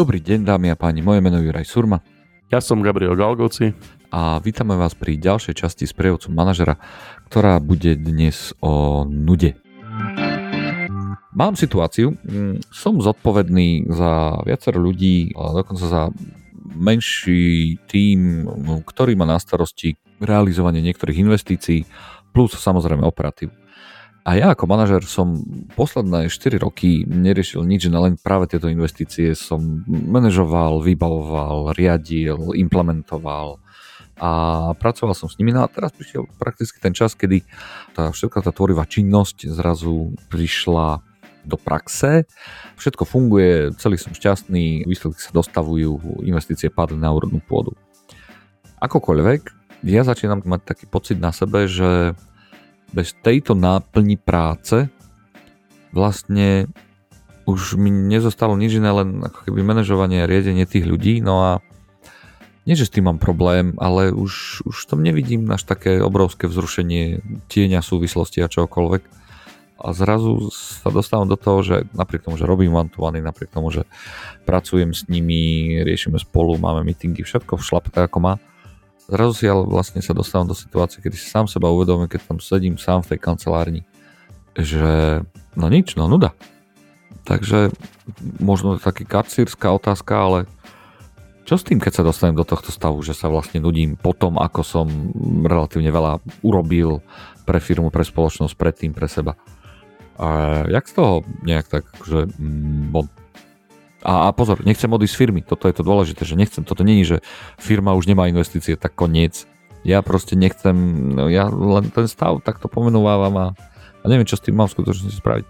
Dobrý deň dámy a páni, moje meno je Juraj Surma. Ja som Gabriel Galgoci. A vítame vás pri ďalšej časti s prejovcom manažera, ktorá bude dnes o nude. Mám situáciu, mm, som zodpovedný za viacero ľudí, dokonca za menší tím, ktorý má na starosti realizovanie niektorých investícií, plus samozrejme operatívu. A ja ako manažer som posledné 4 roky neriešil nič, len práve tieto investície som manažoval, vybavoval, riadil, implementoval a pracoval som s nimi. No a teraz prišiel prakticky ten čas, kedy tá všetká tá tvorivá činnosť zrazu prišla do praxe. Všetko funguje, celý som šťastný, výsledky sa dostavujú, investície padli na úrodnú pôdu. Akokoľvek, ja začínam mať taký pocit na sebe, že bez tejto náplni práce vlastne už mi nezostalo nič iné, len ako keby manažovanie a riadenie tých ľudí, no a nie, že s tým mám problém, ale už, už tom nevidím až také obrovské vzrušenie tieňa súvislosti a čokoľvek. A zrazu sa dostávam do toho, že napriek tomu, že robím one, napriek tomu, že pracujem s nimi, riešime spolu, máme meetingy, všetko v šlape tak ako má, Zrazu vlastne sa dostávam do situácie, kedy si sám seba uvedomím, keď tam sedím sám v tej kancelárni, že no nič, no nuda. Takže možno taký kacírska otázka, ale čo s tým, keď sa dostanem do tohto stavu, že sa vlastne nudím po tom, ako som relatívne veľa urobil pre firmu, pre spoločnosť, predtým, pre seba. A jak z toho nejak tak, že mm, a, a pozor, nechcem odísť z firmy, toto je to dôležité, že nechcem, toto není, že firma už nemá investície, tak koniec. Ja proste nechcem, no ja len ten stav takto pomenúvam a, a neviem, čo s tým mám v skutočnosti spraviť.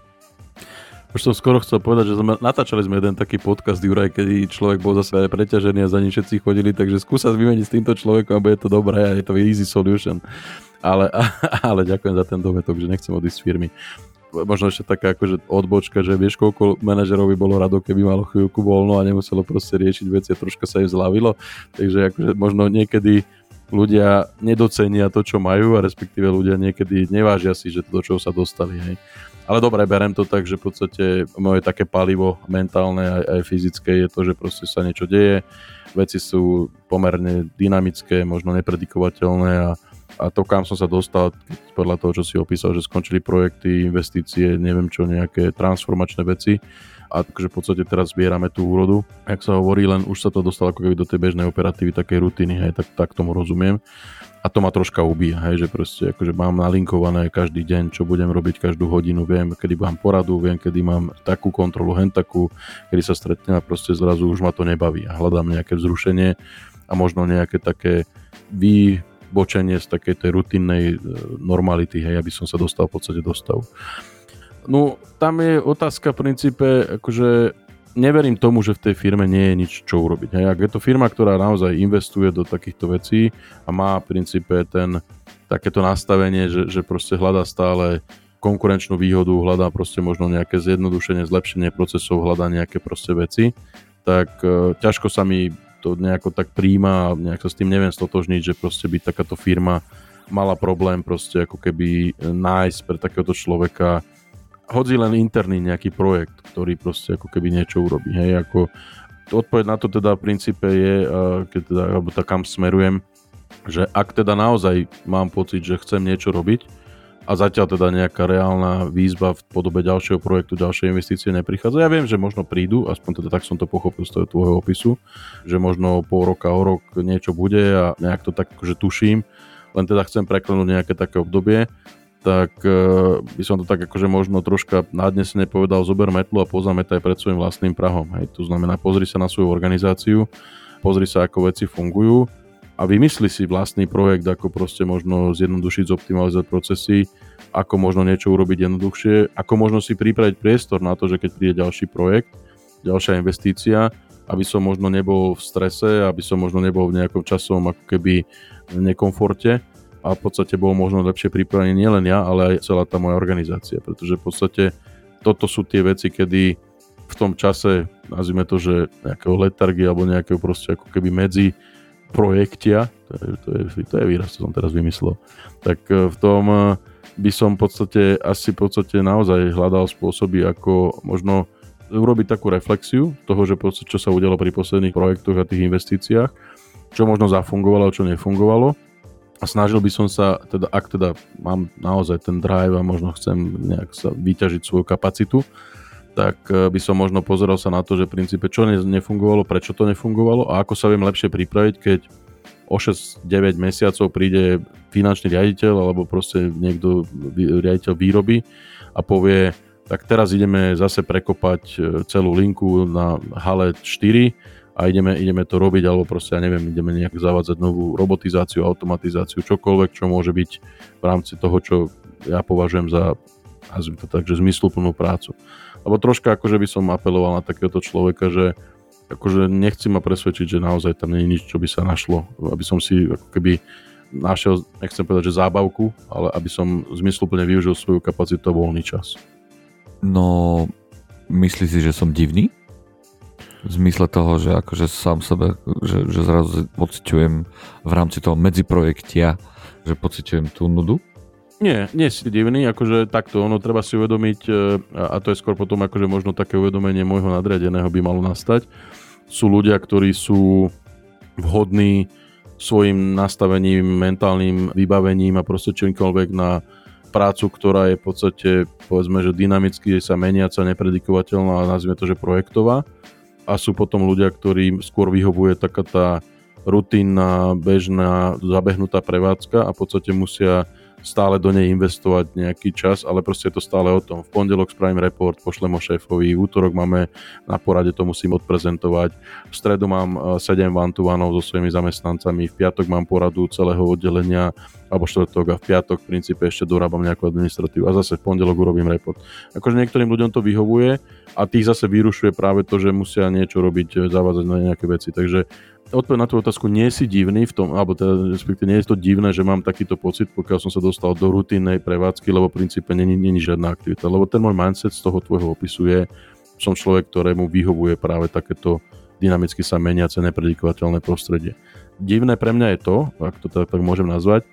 Už som skoro chcel povedať, že sme, natáčali sme jeden taký podcast Juraj, kedy človek bol zase preťažený a za ním všetci chodili, takže skúsa vymeniť s týmto človekom a bude to dobré a je to easy solution. Ale, ale ďakujem za ten dovetok, že nechcem odísť z firmy možno ešte taká akože odbočka, že vieš, koľko manažerov by bolo rado, keby malo chvíľku voľno a nemuselo proste riešiť veci a troška sa im zľavilo. Takže akože možno niekedy ľudia nedocenia to, čo majú a respektíve ľudia niekedy nevážia si, že to, do čoho sa dostali. Hej. Ale dobre, berem to tak, že v podstate moje také palivo mentálne aj, aj fyzické je to, že proste sa niečo deje, veci sú pomerne dynamické, možno nepredikovateľné a a to, kam som sa dostal, podľa toho, čo si opísal, že skončili projekty, investície, neviem čo, nejaké transformačné veci a takže v podstate teraz zbierame tú úrodu. Jak sa hovorí, len už sa to dostalo ako keby do tej bežnej operatívy, takej rutiny, hej, tak, tak tomu rozumiem. A to ma troška ubíja, hej, že proste akože mám nalinkované každý deň, čo budem robiť každú hodinu, viem, kedy mám poradu, viem, kedy mám takú kontrolu, hen takú, kedy sa stretnem a proste zrazu už ma to nebaví a hľadám nejaké vzrušenie a možno nejaké také vy, odbočenie z takej tej rutinnej e, normality, hej, aby som sa dostal v podstate do stavu. No, tam je otázka v princípe, akože neverím tomu, že v tej firme nie je nič čo urobiť. Hej. Ak je to firma, ktorá naozaj investuje do takýchto vecí a má v princípe ten, takéto nastavenie, že, že proste hľadá stále konkurenčnú výhodu, hľadá proste možno nejaké zjednodušenie, zlepšenie procesov, hľadá nejaké proste veci, tak uh, ťažko sa mi to nejako tak príjma a nejak sa s tým neviem stotožniť, že proste by takáto firma mala problém proste ako keby nájsť pre takéhoto človeka hodzí len interný nejaký projekt, ktorý proste ako keby niečo urobí. Hej, ako odpoveď na to teda v princípe je, keď teda, alebo tak kam smerujem, že ak teda naozaj mám pocit, že chcem niečo robiť, a zatiaľ teda nejaká reálna výzva v podobe ďalšieho projektu, ďalšej investície neprichádza. Ja viem, že možno prídu, aspoň teda tak som to pochopil z toho tvojho opisu, že možno pol roka, o rok niečo bude a nejak to tak akože tuším, len teda chcem preklenúť nejaké také obdobie, tak uh, by som to tak akože možno troška nádnesne povedal, zober metlu a pozametaj pred svojim vlastným prahom. Hej. To znamená, pozri sa na svoju organizáciu, pozri sa, ako veci fungujú a vymysli si vlastný projekt, ako proste možno zjednodušiť, zoptimalizovať procesy, ako možno niečo urobiť jednoduchšie, ako možno si pripraviť priestor na to, že keď príde ďalší projekt, ďalšia investícia, aby som možno nebol v strese, aby som možno nebol v nejakom časovom ako keby nekomforte. A v podstate bol možno lepšie pripravený nielen ja, ale aj celá tá moja organizácia, pretože v podstate toto sú tie veci, kedy v tom čase, nazvime to, že nejakého letargie alebo nejakého proste ako keby medzi projektia, to je, to je, to je výraz, čo som teraz vymyslel, tak e, v tom e, by som v podstate asi v podstate naozaj hľadal spôsoby, ako možno urobiť takú reflexiu toho, že čo sa udialo pri posledných projektoch a tých investíciách, čo možno zafungovalo, čo nefungovalo. A snažil by som sa, teda, ak teda mám naozaj ten drive a možno chcem nejak sa vyťažiť svoju kapacitu, tak eh, by som možno pozeral sa na to, že v princípe čo nefungovalo, prečo to nefungovalo a ako sa viem lepšie pripraviť, keď o 6-9 mesiacov príde finančný riaditeľ alebo proste niekto riaditeľ výroby a povie, tak teraz ideme zase prekopať e, celú linku na hale 4 a ideme, ideme to robiť, alebo proste, ja neviem, ideme nejak zavádzať novú robotizáciu, automatizáciu, čokoľvek, čo môže byť v rámci toho, čo ja považujem za, nazvime to tak, že zmysluplnú prácu. Lebo troška akože by som apeloval na takéhoto človeka, že akože nechci ma presvedčiť, že naozaj tam nie je nič, čo by sa našlo, aby som si ako keby našiel, nechcem povedať, že zábavku, ale aby som zmysluplne využil svoju kapacitu a voľný čas. No, myslíš si, že som divný? V zmysle toho, že akože sám sebe, že, že zrazu pociťujem v rámci toho medziprojektia, že pociťujem tú nudu? Nie, nie si divný, akože takto, ono treba si uvedomiť, e, a to je skôr potom akože možno také uvedomenie môjho nadriadeného by malo nastať. Sú ľudia, ktorí sú vhodní svojim nastavením, mentálnym vybavením a proste čímkoľvek na prácu, ktorá je v podstate, povedzme, že dynamicky sa meniaca, nepredikovateľná nazvime to, že projektová. A sú potom ľudia, ktorým skôr vyhovuje taká tá rutinná, bežná, zabehnutá prevádzka a v podstate musia stále do nej investovať nejaký čas, ale proste je to stále o tom. V pondelok spravím report, pošlem ho šéfovi, v útorok máme na porade, to musím odprezentovať, v stredu mám 7 vantovanov so svojimi zamestnancami, v piatok mám poradu celého oddelenia, alebo štvrtok a v piatok v princípe ešte dorábam nejakú administratívu a zase v pondelok urobím report. Akože niektorým ľuďom to vyhovuje a tých zase vyrušuje práve to, že musia niečo robiť, zavádzať na nejaké veci. Takže odpoveď na tú otázku, nie si divný v tom, alebo teda respektíve nie je to divné, že mám takýto pocit, pokiaľ som sa dostal do rutinnej prevádzky, lebo v princípe není, není žiadna aktivita. Lebo ten môj mindset z toho tvojho opisu je, som človek, ktorému vyhovuje práve takéto dynamicky sa meniace, nepredikovateľné prostredie. Divné pre mňa je to, ak to tak, tak môžem nazvať,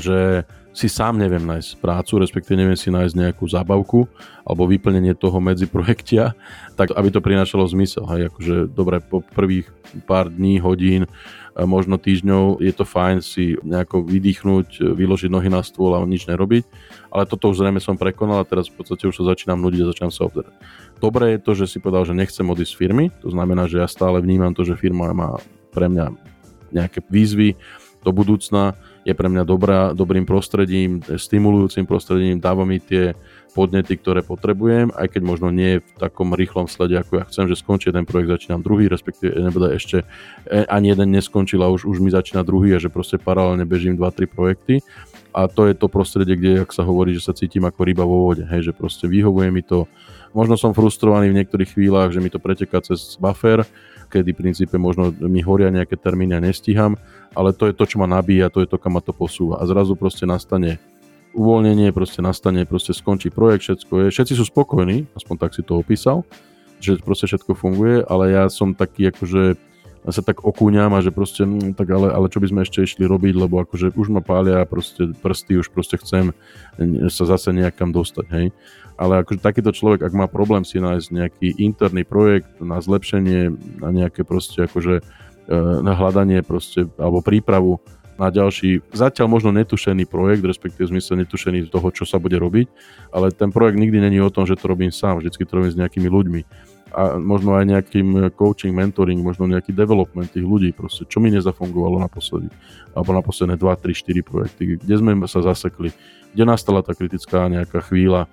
že si sám neviem nájsť prácu, respektíve neviem si nájsť nejakú zábavku alebo vyplnenie toho medzi projektia, tak aby to prinášalo zmysel. Hej, akože dobre, po prvých pár dní, hodín, možno týždňov je to fajn si nejako vydýchnuť, vyložiť nohy na stôl a nič nerobiť, ale toto už zrejme som prekonal a teraz v podstate už sa začínam nudiť a začínam sa obzerať. Dobré je to, že si povedal, že nechcem odísť z firmy, to znamená, že ja stále vnímam to, že firma má pre mňa nejaké výzvy do budúcna, je pre mňa dobrá, dobrým prostredím, stimulujúcim prostredím, dáva mi tie podnety, ktoré potrebujem, aj keď možno nie v takom rýchlom slede, ako ja chcem, že skončí ten projekt, začínam druhý, respektíve nebude ešte e, ani jeden neskončil a už, už mi začína druhý a že proste paralelne bežím 2-3 projekty. A to je to prostredie, kde, ak sa hovorí, že sa cítim ako ryba vo vode, hej, že proste vyhovuje mi to, možno som frustrovaný v niektorých chvíľach, že mi to preteká cez buffer, kedy v princípe možno mi horia nejaké termíny a nestíham, ale to je to, čo ma nabíja, to je to, kam ma to posúva. A zrazu proste nastane uvoľnenie, proste nastane, proste skončí projekt, všetko je, všetci sú spokojní, aspoň tak si to opísal, že proste všetko funguje, ale ja som taký akože sa tak okúňam a že proste, no, tak ale, ale čo by sme ešte išli robiť, lebo akože už ma pália proste prsty, už proste chcem sa zase nejakam dostať, hej. Ale akože takýto človek, ak má problém si nájsť nejaký interný projekt na zlepšenie, na nejaké proste akože e, na hľadanie proste, alebo prípravu na ďalší, zatiaľ možno netušený projekt, respektíve v zmysle netušený z toho, čo sa bude robiť, ale ten projekt nikdy není o tom, že to robím sám, vždycky to robím s nejakými ľuďmi a možno aj nejakým coaching, mentoring, možno nejaký development tých ľudí, proste, čo mi nezafungovalo naposledy, alebo na posledné 2, 3, 4 projekty, kde sme sa zasekli, kde nastala tá kritická nejaká chvíľa,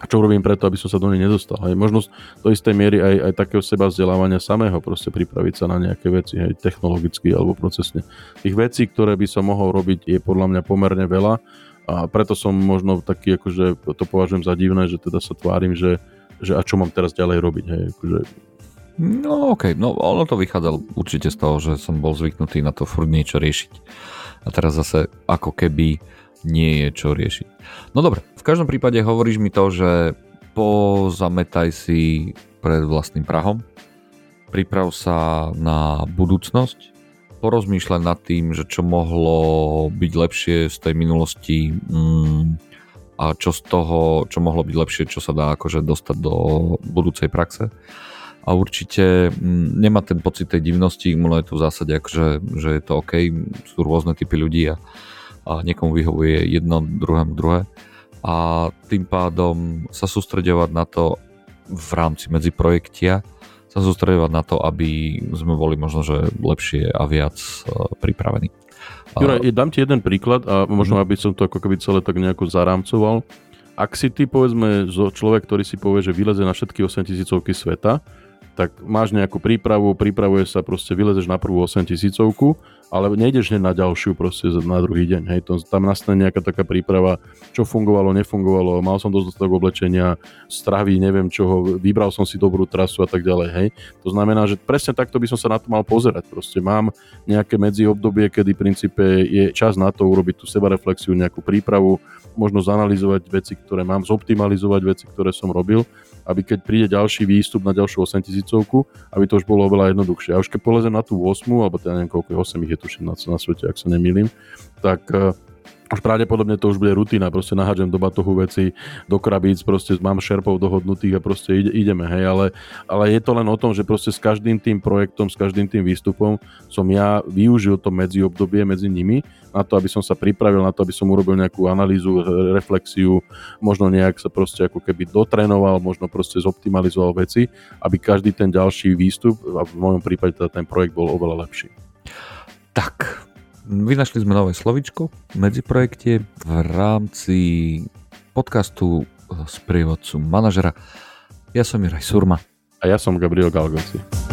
a čo robím preto, aby som sa do nej nedostal. Hej. Možno do istej miery aj, aj takého seba vzdelávania samého, proste pripraviť sa na nejaké veci, aj technologicky alebo procesne. Tých vecí, ktoré by som mohol robiť, je podľa mňa pomerne veľa a preto som možno taký, akože to považujem za divné, že teda sa tvárim, že, že a čo mám teraz ďalej robiť. Hej. Akože, No okej, okay. no ono to vychádzalo určite z toho, že som bol zvyknutý na to furt niečo riešiť. A teraz zase ako keby nie je čo riešiť. No dobre, v každom prípade hovoríš mi to, že pozametaj si pred vlastným prahom, priprav sa na budúcnosť, porozmýšľaj nad tým, že čo mohlo byť lepšie z tej minulosti mm, a čo z toho, čo mohlo byť lepšie, čo sa dá akože dostať do budúcej praxe. A určite mm, nemá ten pocit tej divnosti, možno je to v zásade akože, že je to OK, sú rôzne typy ľudí a, a niekomu vyhovuje jedno, druhému druhé. A tým pádom sa sústredovať na to v rámci medziprojektia, sa sústredovať na to, aby sme boli možno, že lepšie a viac uh, pripravení. Juraj, dám ti jeden príklad a možno, mhm. aby som to ako keby celé tak nejako zarámcoval. Ak si ty, povedzme, človek, ktorý si povie, že vyleze na všetky 8000 sveta, tak máš nejakú prípravu, pripravuje sa, proste vylezeš na prvú 8 tisícovku, ale nejdeš hneď na ďalšiu proste na druhý deň. Hej, to, tam nastane nejaká taká príprava, čo fungovalo, nefungovalo, mal som dostatok oblečenia, stravy, neviem čoho, vybral som si dobrú trasu a tak ďalej. Hej. To znamená, že presne takto by som sa na to mal pozerať. Proste mám nejaké medzi obdobie, kedy v princípe je čas na to urobiť tú sebareflexiu, nejakú prípravu, možno zanalizovať veci, ktoré mám, zoptimalizovať veci, ktoré som robil aby keď príde ďalší výstup na ďalšiu 8 tisícovku, aby to už bolo oveľa jednoduchšie. A už keď polezem na tú 8, alebo teda neviem koľko je 8 ich je tuším na, na svete, ak sa nemýlim, tak uh, už pravdepodobne to už bude rutina, proste nahážem do batohu veci, do krabíc, proste mám šerpov dohodnutých a proste ide, ideme, hej, ale, ale je to len o tom, že proste s každým tým projektom, s každým tým výstupom som ja využil to medzi obdobie medzi nimi na to, aby som sa pripravil, na to, aby som urobil nejakú analýzu, reflexiu, možno nejak sa proste ako keby dotrénoval, možno proste zoptimalizoval veci, aby každý ten ďalší výstup, a v mojom prípade teda ten projekt bol oveľa lepší. Tak, Vynašli sme nové slovičko medzi projekte v rámci podcastu z prievodcu manažera. Ja som Juraj Surma. A ja som Gabriel Galgoci.